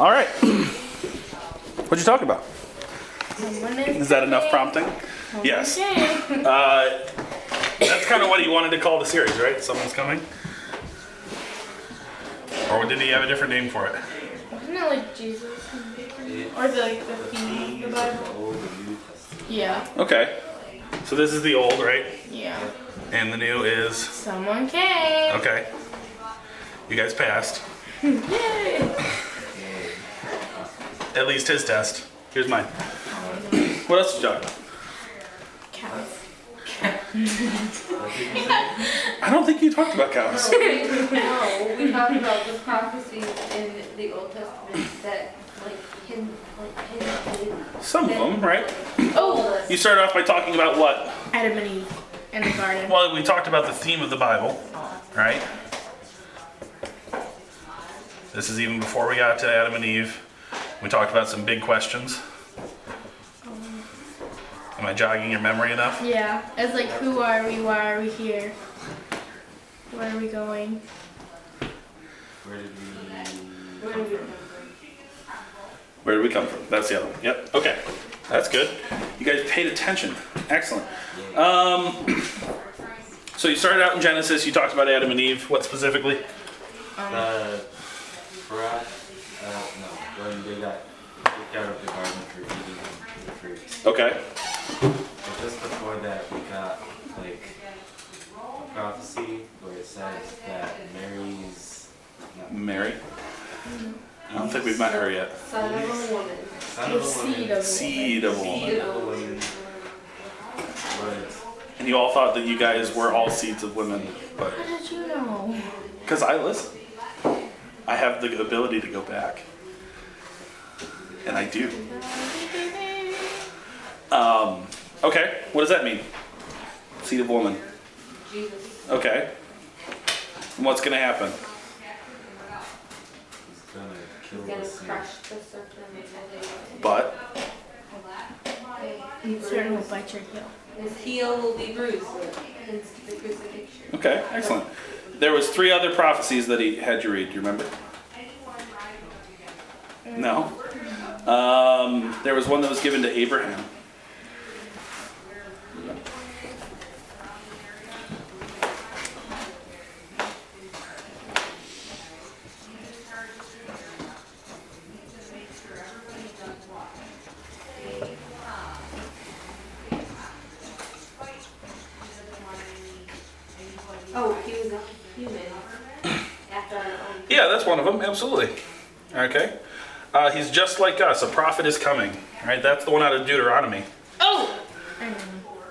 All right. What'd you talk about? Is that enough prompting? Yes. Uh, that's kind of what he wanted to call the series, right? Someone's coming. Or did he have a different name for it? Isn't it like Jesus? Or the, like the theme of the Bible? Yeah. Okay. So this is the old, right? Yeah. And the new is Someone came. okay. You guys passed. Yay. At least his test. Here's mine. What else did you talk about? Cows. I don't think you talked about cows. No, we talked about the prophecies in the Old Testament that like hidden, like hidden. Some of them, right? Oh, You started off by talking about what? Adam and Eve in the garden. Well, we talked about the theme of the Bible, right? This is even before we got to Adam and Eve. We talked about some big questions. Am I jogging your memory enough? Yeah. It's like, who are we? Why are we here? Where are we going? Where did we? Where do we come from? Where did we come from? That's the other one. Yep. Okay. That's good. You guys paid attention. Excellent. Um, so you started out in Genesis. You talked about Adam and Eve. What specifically? Uh, Frat, uh, no, when they got kicked out of the garden for eating the fruits. Okay. But just before that, we got like a prophecy where it says that Mary's Mary. I don't think we've met her yet. Son of a woman. son of a seed woman, of a Seed of a seed woman. of a woman, And you all thought that you guys were all seeds of women, but How did you know? because I listen, I have the ability to go back, and I do. Um, okay, what does that mean? Seed of woman. Jesus. Okay. And what's gonna happen? he's gonna kill He's the gonna crush the serpent. But Certain will bite your heel. His heel will be bruised. Hence the crucifixion. okay, excellent. There was three other prophecies that he had you read. Do you remember? No. Um, there was one that was given to Abraham. Oh, he was a human. Yeah, that's one of them. Absolutely. Okay. Uh, he's just like us. A prophet is coming. Right. That's the one out of Deuteronomy. Oh!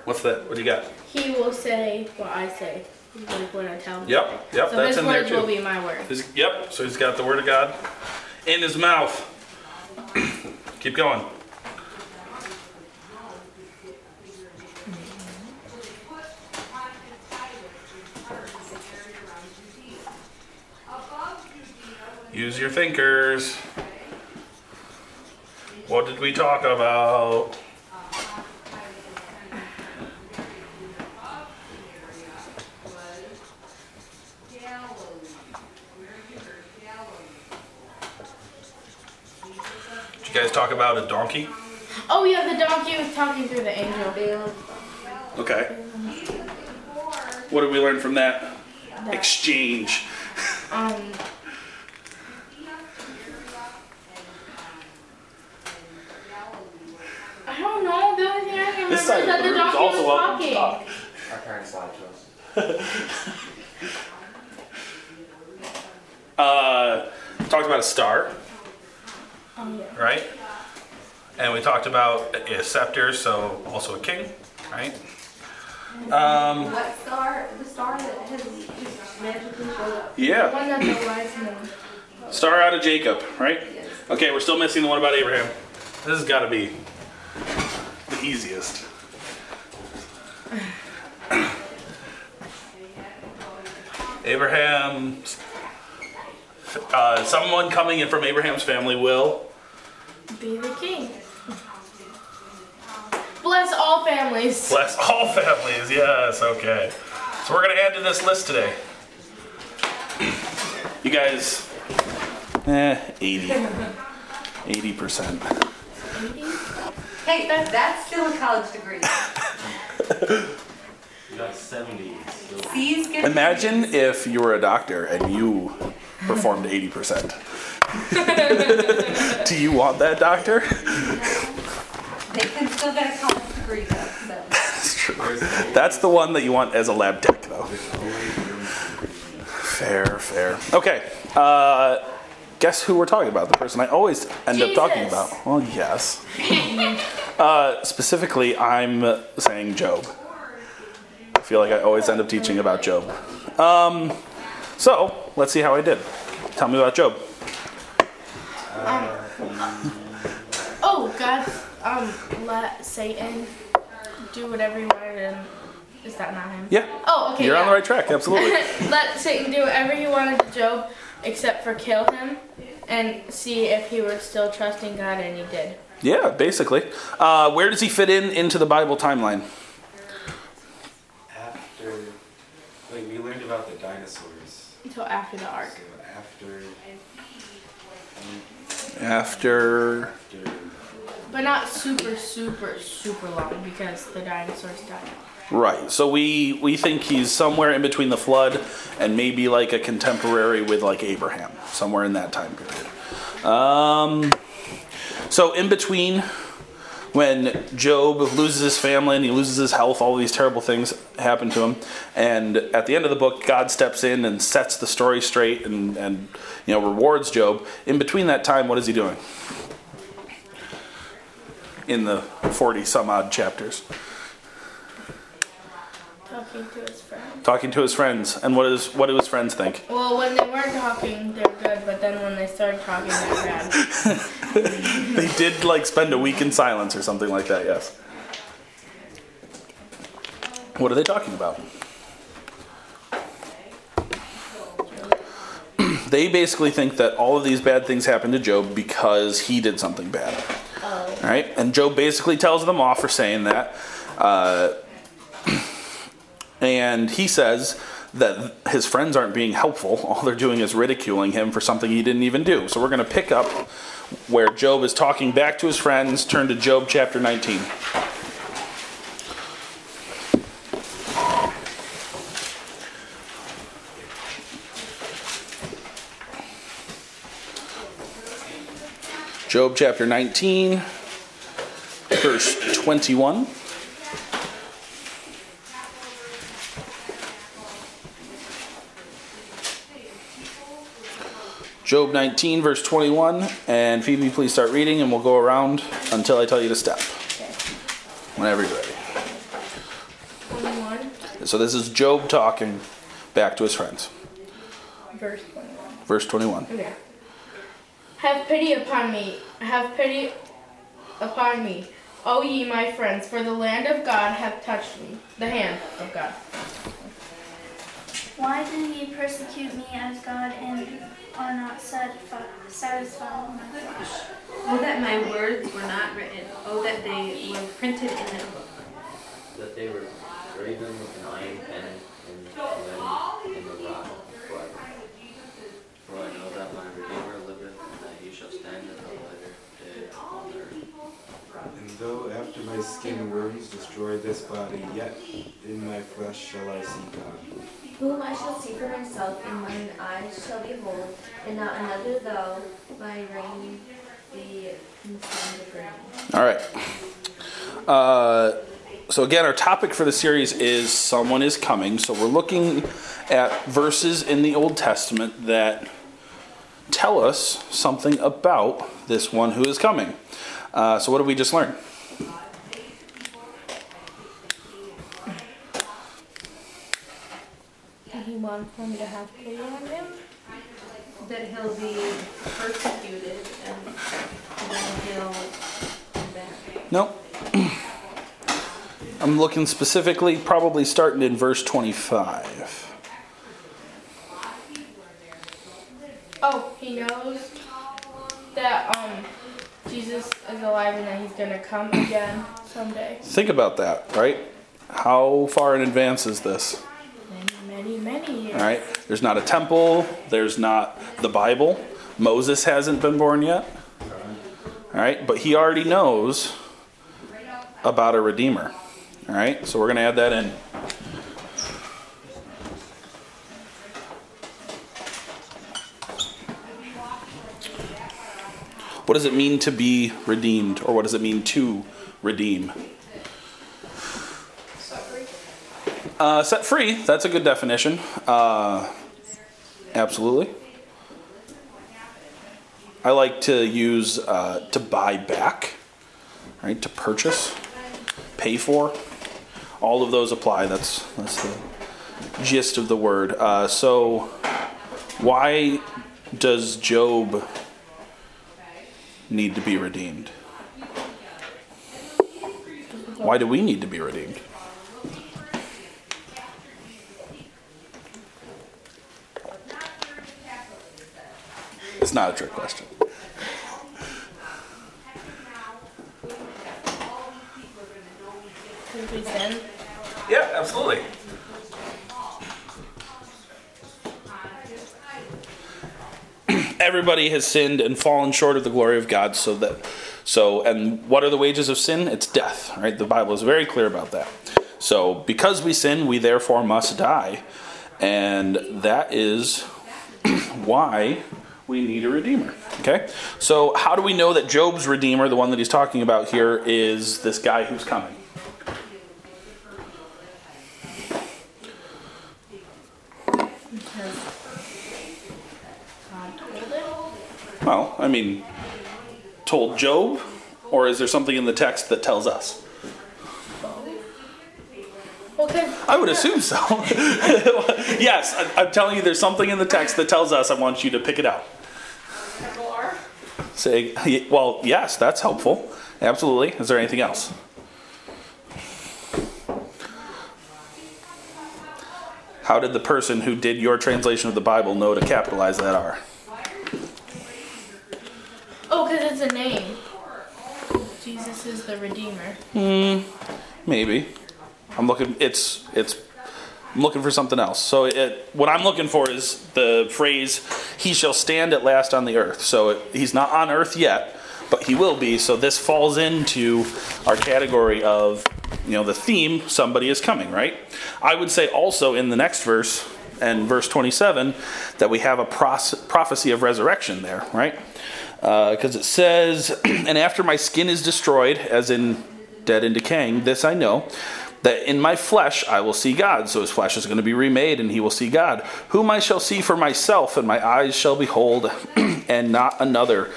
What's that? What do you got? He will say what I say. Like what I tell him. Yep. Yep. So that's in there words will be my words. His- yep. So he's got the word of God in his mouth. Keep going. Use your thinkers. What did we talk about? Did you guys talk about a donkey? Oh yeah, the donkey was talking through the angel. Okay. What did we learn from that That, exchange? um, I don't know. The only thing I can remember This is side of that the the room is donkey also was welcome to talking. talk. Our parents lied to us. Uh, talked about a star, right? And we talked about a scepter, so also a king, right? Um, What star? The star that has just magically showed up. The yeah, one that the wise men. star out of Jacob, right? Yes. Okay, we're still missing the one about Abraham. This has got to be the easiest. Abraham, uh, someone coming in from Abraham's family will. Be the king. Bless all families. Bless all families, yes, okay. So we're gonna add to this list today. You guys, eh, 80. Eighty percent. Hey, that's still a college degree. You got seventy, so C's get. Imagine if you were a doctor and you performed eighty percent. Do you want that doctor? They can still get a college degree though, so. That's true. That's the one that you want as a lab tech, though. Fair, fair. Okay. Uh, guess who we're talking about? The person I always end up talking about. Well, yes. uh, specifically, I'm saying Job. I feel like I always end up teaching about Job. Um, so let's see how I did. Tell me about Job. Oh, God um, let Satan do whatever he wanted and is that not him? Yeah. Oh, okay. You're on the right track. Absolutely. let Satan do whatever he wanted to Job except for kill him and see if he were still trusting God and he did. yeah, basically. Uh, where does he fit in into the Bible timeline? After, wait, we learned about the dinosaurs. Until after the ark. So after, After. after, But not super, super, super long because the dinosaurs died. Right. So we we think he's somewhere in between the flood and maybe like a contemporary with like Abraham, somewhere in that time period. Um, so in between when Job loses his family and he loses his health, all these terrible things happen to him. And at the end of the book, God steps in and sets the story straight and, and you know rewards Job. In between that time, what is he doing? In the 40 some odd chapters. Talking to his friend. talking to his friends. And what is what do his friends think? Well, when they weren't talking, they're good, but then when they started talking, they're bad. they did like spend a week in silence or something like that yes. What are they talking about? They basically think that all of these bad things happened to Job because he did something bad. Oh. All right? And Job basically tells them off for saying that. Uh, and he says that his friends aren't being helpful. All they're doing is ridiculing him for something he didn't even do. So we're going to pick up where Job is talking back to his friends. Turn to Job chapter 19 Job chapter 19 verse 21 Job 19, verse 21. And Phoebe, please start reading, and we'll go around until I tell you to stop. Whenever you're ready. 21, So, this is Job talking back to his friends. verse 21. Verse 21. Okay. Have pity upon me. Have pity upon me, O ye my friends, for the land of God hath touched me. The hand of God. Why do ye persecute me as God and are not satisfied with my flesh? Oh, that my words were not written. Oh, that they were printed in a book. that they were graven with an iron pen and then in the rock forever. For I know that my Redeemer liveth, and that he shall stand in the latter day upon the earth. and though after my skin worms destroy this body, yet in my flesh shall I see God. Whom I shall see for myself, and mine eyes shall behold, and not another though my reign be consumed. All right. Uh, so, again, our topic for the series is Someone is Coming. So, we're looking at verses in the Old Testament that tell us something about this one who is coming. Uh, so, what did we just learn? He wants them to have pity on him. That he'll be persecuted and then he'll come back. Nope. I'm looking specifically, probably starting in verse 25. Oh, he knows that um Jesus is alive and that he's gonna come again someday. Think about that, right? How far in advance is this? Many, many, years. All right. There's not a temple. There's not the Bible. Moses hasn't been born yet. All right, but he already knows about a redeemer. All right, so we're going to add that in. What does it mean to be redeemed, or what does it mean to redeem? Uh, set free, that's a good definition. Uh, absolutely. I like to use uh, to buy back, right? To purchase, pay for. All of those apply. That's that's the gist of the word. Uh, so, why does Job need to be redeemed? Why do we need to be redeemed? It's not a trick question. Yeah, absolutely. Everybody has sinned and fallen short of the glory of God, so that so and what are the wages of sin? It's death, right? The Bible is very clear about that. So because we sin, we therefore must die. And that is why we need a redeemer. Okay? So how do we know that Job's redeemer, the one that he's talking about here, is this guy who's coming? Because God told it. Well, I mean, told Job, or is there something in the text that tells us? Well, because I would assume so. yes, I, I'm telling you, there's something in the text that tells us. I want you to pick it out. Say, eh, well, yes, that's helpful. Absolutely. Is there anything else? How did the person who did your translation of the Bible know to capitalize that R? Oh, because it's a name. Jesus is the Redeemer. Hmm, maybe. I'm looking. It's it's. I'm looking for something else. So it, what I'm looking for is the phrase "He shall stand at last on the earth." So it, he's not on earth yet, but he will be. So this falls into our category of you know the theme. Somebody is coming, right? I would say also in the next verse and verse 27 that we have a prophecy of resurrection there, right? Uh, because it says, "And after my skin is destroyed, as in dead and decaying, this I know." That in my flesh I will see God. So his flesh is going to be remade and he will see God, whom I shall see for myself, and my eyes shall behold, and not another.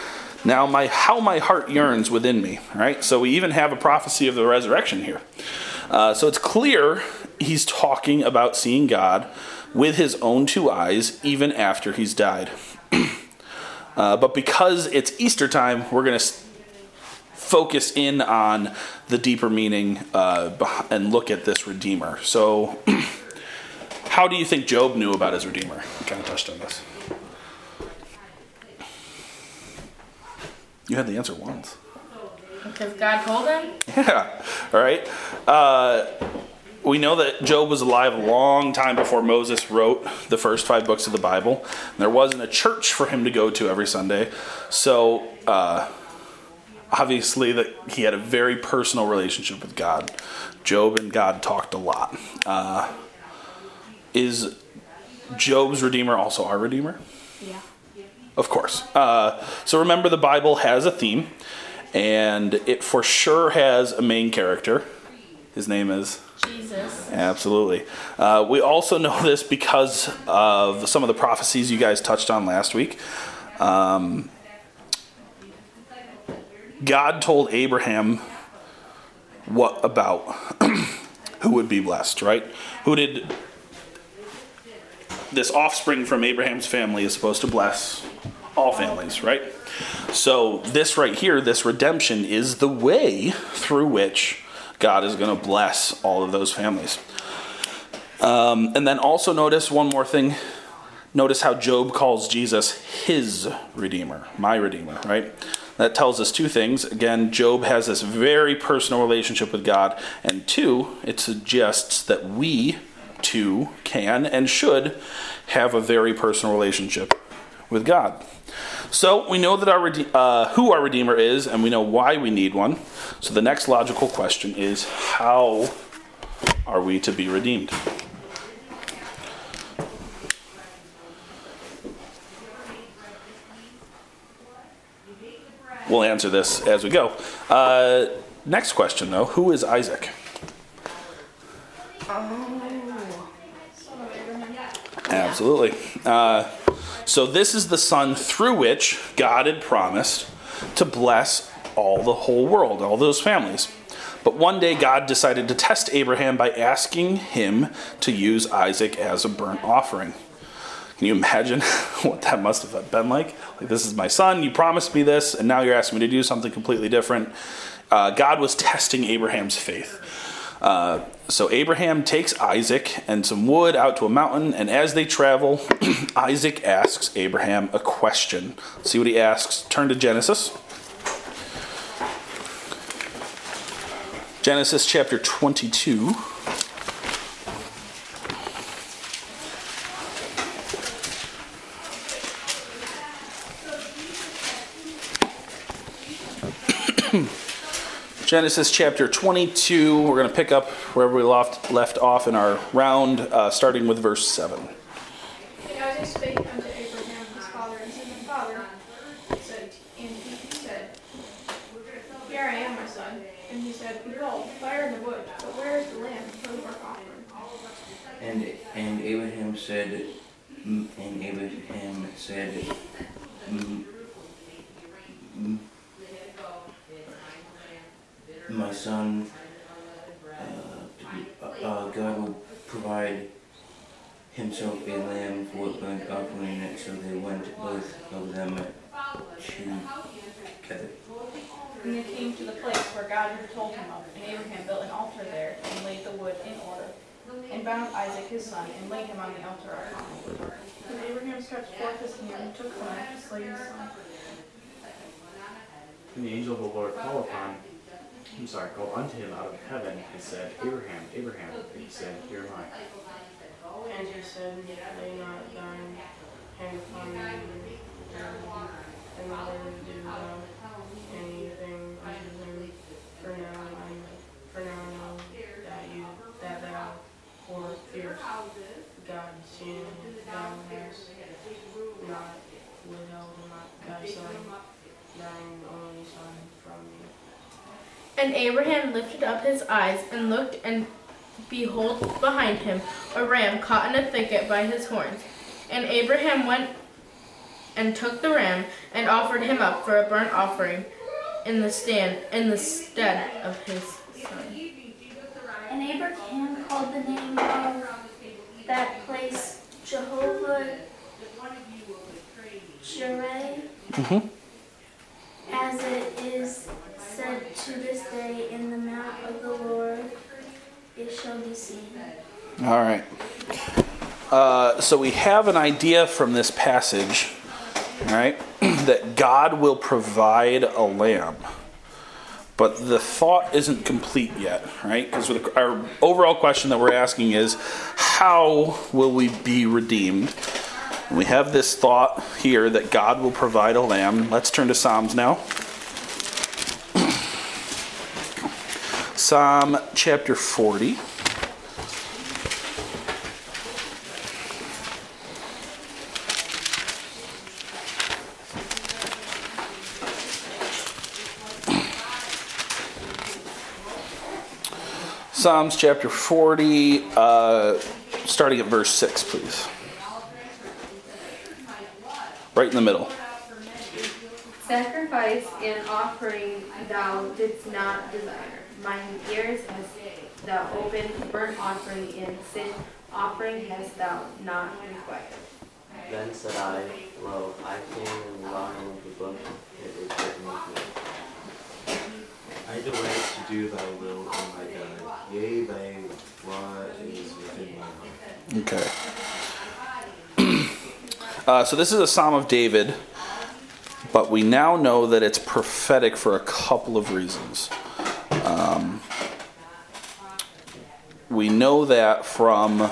Now my how my heart yearns within me. Right. So we even have a prophecy of the resurrection here. Uh, so it's clear he's talking about seeing God with his own two eyes, even after he's died. uh, but because it's Easter time, we're going to focus in on the deeper meaning uh, and look at this Redeemer. So, how do you think Job knew about his Redeemer? We kind of touched on this. You had the answer once. Because God told him. Yeah. All right. Uh, we know that Job was alive a long time before Moses wrote the first five books of the Bible. There wasn't a church for him to go to every Sunday. So, uh, obviously, that he had a very personal relationship with God. Job and God talked a lot. Uh, is Job's Redeemer also our Redeemer? Yeah. Of course. Uh, so remember, the Bible has a theme, and it for sure has a main character. His name is Jesus. absolutely. Uh, we also know this because of some of the prophecies you guys touched on last week. Um, God told Abraham what about who would be blessed, right? Who did this offspring from Abraham's family is supposed to bless all families, right? So, this right here, this redemption, is the way through which God is going to bless all of those families. Um, and then also notice one more thing. Notice how Job calls Jesus his Redeemer, my Redeemer, right? That tells us two things. Again, Job has this very personal relationship with God. And two, it suggests that we too can and should have a very personal relationship with God. So we know that our uh, who our Redeemer is, and we know why we need one. So the next logical question is how are we to be redeemed? We'll answer this as we go. Uh, next question, though who is Isaac? Absolutely. Uh, so, this is the son through which God had promised to bless all the whole world, all those families. But one day, God decided to test Abraham by asking him to use Isaac as a burnt offering. Can you imagine what that must have been like? Like, this is my son, you promised me this, and now you're asking me to do something completely different. Uh, God was testing Abraham's faith. Uh, so Abraham takes Isaac and some wood out to a mountain, and as they travel, Isaac asks Abraham a question. See what he asks. Turn to Genesis. Genesis chapter 22. Genesis chapter 22. We're going to pick up wherever we left, left off in our round, uh, starting with verse 7. And Isaac Abraham his father, and said, and he said, Here I am, My father and he said, We are all fire in the wood, but where is the lamb? For our offering?" And he said, Here I am, my son. And he said, Behold, fire in the wood, but where is the lamb for the burnt offering? And and Abraham said, mm, and Abraham said, mm, mm, my son, uh, uh, God will provide himself a lamb for the burnt offering. And so they went both of them to together. And they came to the place where God had told him of, and Abraham built an altar there, and laid the wood in order, and bound Isaac his son, and laid him on the altar upon the. And Abraham stretched forth his hand, and took the knife to slay his son. And the angel of the Lord called upon, I'm sorry, called unto him out of heaven and said, Abraham, Abraham. And he said, Here am I. And he said, Lay not thine hand upon me, and neither do thou anything unto him. For now I, for now I know that you, that thou, for fear God, seeing thou hast not withheld my- thy son, thine only son from me. And Abraham lifted up his eyes and looked, and behold, behind him a ram caught in a thicket by his horns. And Abraham went and took the ram and offered him up for a burnt offering in the stand in the stead of his son. And Abraham called the name of that place Jehovah Jireh, Mhm. as it is said to this day, in the mount of the Lord it shall be seen. All right. Uh, so we have an idea from this passage, right, that God will provide a lamb. But the thought isn't complete yet, right? Because our overall question that we're asking is how will we be redeemed? And we have this thought here that God will provide a lamb. Let's turn to Psalms now. Psalm chapter 40. Psalms chapter 40, uh, starting at verse 6, please. Right in the middle. Sacrifice and offering thou didst not desire. Mine ears hast thou opened, burnt offering and sin offering hast thou not required. Then said I, Lo, I came in the volume of the book, it is written of me. To do thy will, O my God. Yea, thy law is within my heart. Okay. Uh, so this is a Psalm of David, but we now know that it's prophetic for a couple of reasons. Um, we know that from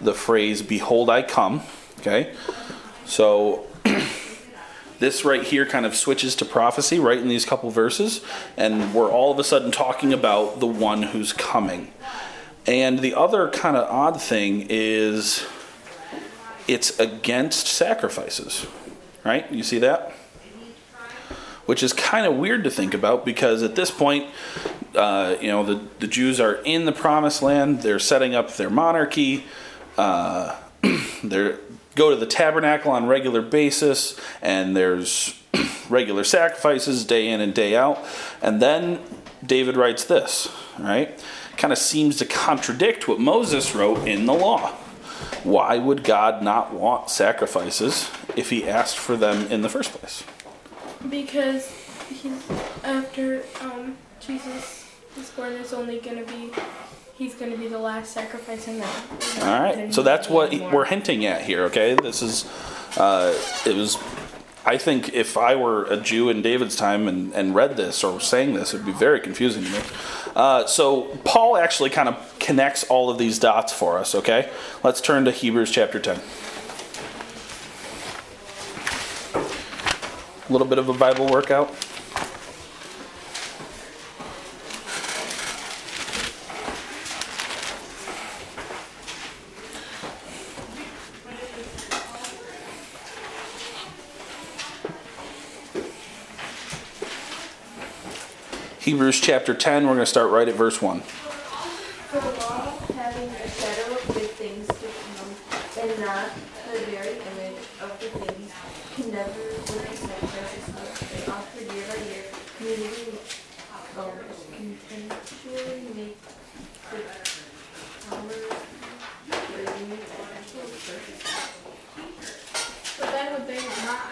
the phrase "Behold, I come." Okay, so this right here kind of switches to prophecy right in these couple verses, and we're all of a sudden talking about the one who's coming. And the other kind of odd thing is it's against sacrifices, right? You see that? Which is kind of weird to think about because at this point, uh, you know, the, the Jews are in the promised land, they're setting up their monarchy, uh, they're go to the tabernacle on regular basis and there's regular sacrifices day in and day out. And then david writes this right? Kind of seems to contradict what moses wrote in the law. Why would god not want sacrifices if he asked for them in the first place? Because he's after um, Jesus is born, it's only gonna be he's gonna be the last sacrifice in that. all right so that's what we're hinting at here okay this is uh, it was I think if I were a Jew in David's time and, and read this or saying this, it would be very confusing to me. Uh, so Paul actually kind of connects all of these dots for us, okay? Let's turn to Hebrews chapter 10. A little bit of a Bible workout. Hebrews chapter 10, we're going to start right at verse 1. For the law, having a shadow of good things to come, and not the very image of the things, can never, with the sacrifices they offer year by year, community owners continually make the power redeemed and perfect. But then would they not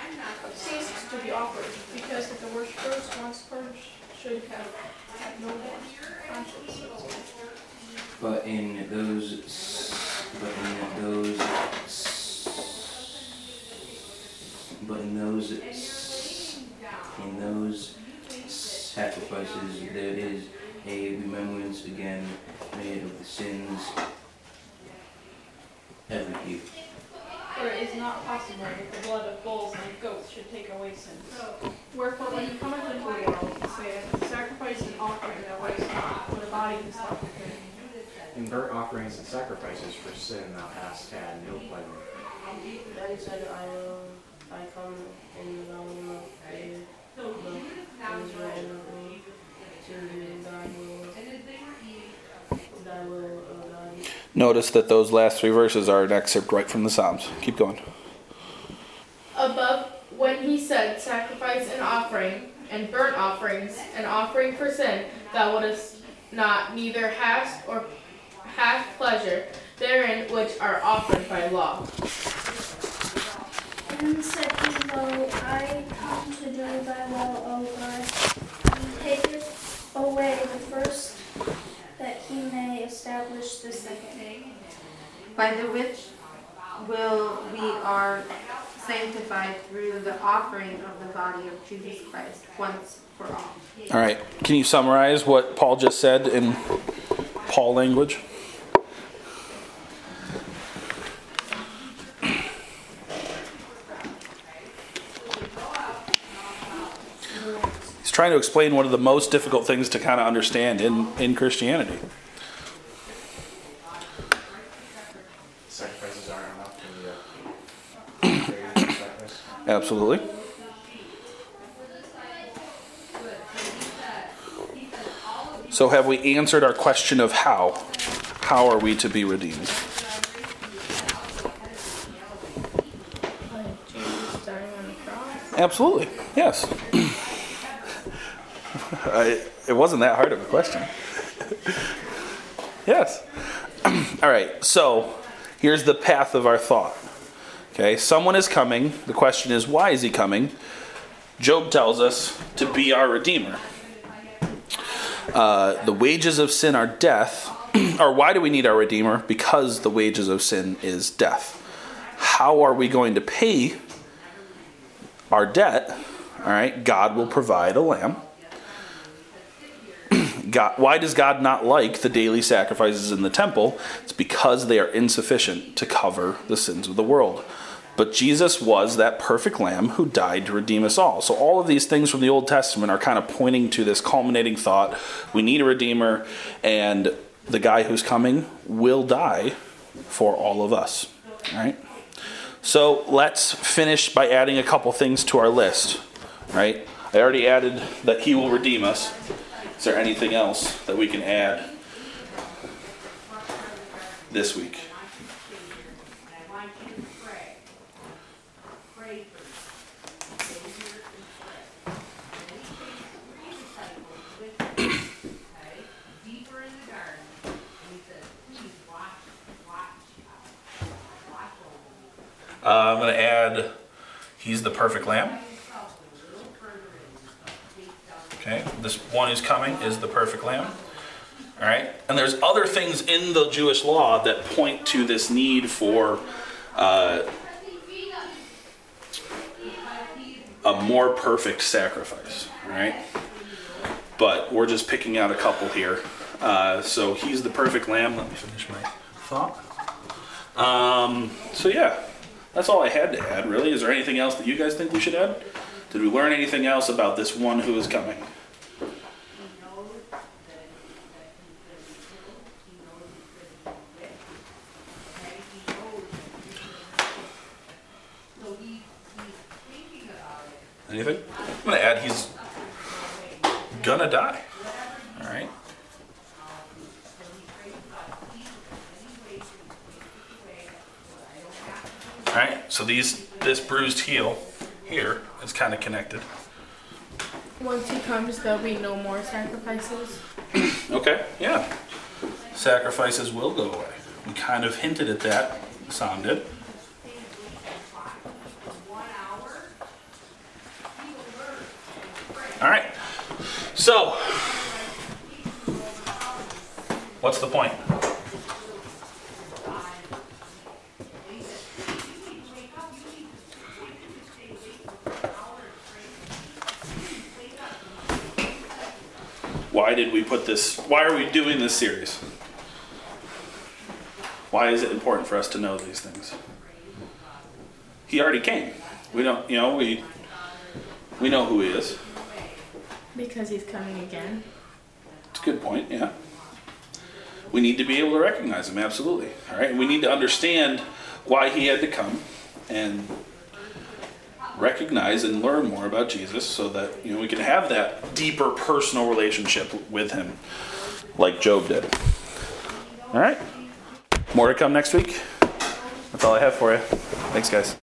cease to be offered, because that the worshippers once purged should have had no more conscience. But in those, but in those, but in those, in those sacrifices, there is a remembrance again made of the sins every year. For it is not possible that the blood of bulls and goats should take away sins. Wherefore, when he cometh into the world, he saith, Sacrifice and offering thou wouldest not, for the body is not. In burnt offerings and sacrifices for sin thou hast had no pleasure. Then said I will I come in the volume of the book that is of me to do thy will thy will, O God. Notice that those last three verses are an excerpt right from the Psalms. Keep going. Above, when he said, Sacrifice and offering, and burnt offerings, and offering for sin, thou wouldest not, neither hast or hast pleasure therein which are offered by law. And said he, Lo, I come to do thy will, O God. He taketh away the first, that he may establish the second. by the which will we are sanctified through the offering of the body of Jesus Christ once for all. All right. Can you summarize what Paul just said in Paul language? He's trying to explain one of the most difficult things to kind of understand in, in Christianity. Sacrifices aren't enough to be a greater sacrifice. Absolutely. So, have we answered our question of how? How are we to be redeemed? Absolutely. Yes. I, it wasn't that hard of a question. yes. All right. So here's the path of our thought. Okay. Someone is coming. The question is, why is he coming? Job tells us to be our redeemer. Uh, the wages of sin are death. or why do we need our redeemer? Because the wages of sin is death. How are we going to pay our debt, all right, God will provide a lamb. God, why does God not like the daily sacrifices in the temple? It's because they are insufficient to cover the sins of the world. But Jesus was that perfect lamb who died to redeem us all. So all of these things from the Old Testament are kind of pointing to this culminating thought. We need a redeemer, and the guy who's coming will die for all of us. All right? So let's finish by adding a couple things to our list. Right? I already added that he will redeem us. Is there anything else that we can add this week? Uh, I'm going to add, he's the perfect lamb. Okay, this one who's coming is the perfect lamb. All right, and there's other things in the Jewish law that point to this need for uh, a more perfect sacrifice. All right, but we're just picking out a couple here. Uh, so he's the perfect lamb. Let me finish my thought. Um, so yeah, that's all I had to add. Really, is there anything else that you guys think we should add? Did we learn anything else about this one who is coming? Anything? I'm gonna add he's gonna die. All right. All right. So these this bruised heel here is kind of connected. Once he comes, there'll be no more sacrifices. Okay. Yeah. Sacrifices will go away. We kind of hinted at that. Sam did. All right. So, what's the point? Why did we put this? Why are we doing this series? Why is it important for us to know these things? He already came. We don't, you know, we we know who he is. Because he's coming again. It's a good point, yeah. We need to be able to recognize him, absolutely. All right, we need to understand why he had to come and recognize and learn more about Jesus so that you know we can have that deeper personal relationship with him like Job did. All right. More to come next week. That's all I have for you. Thanks guys.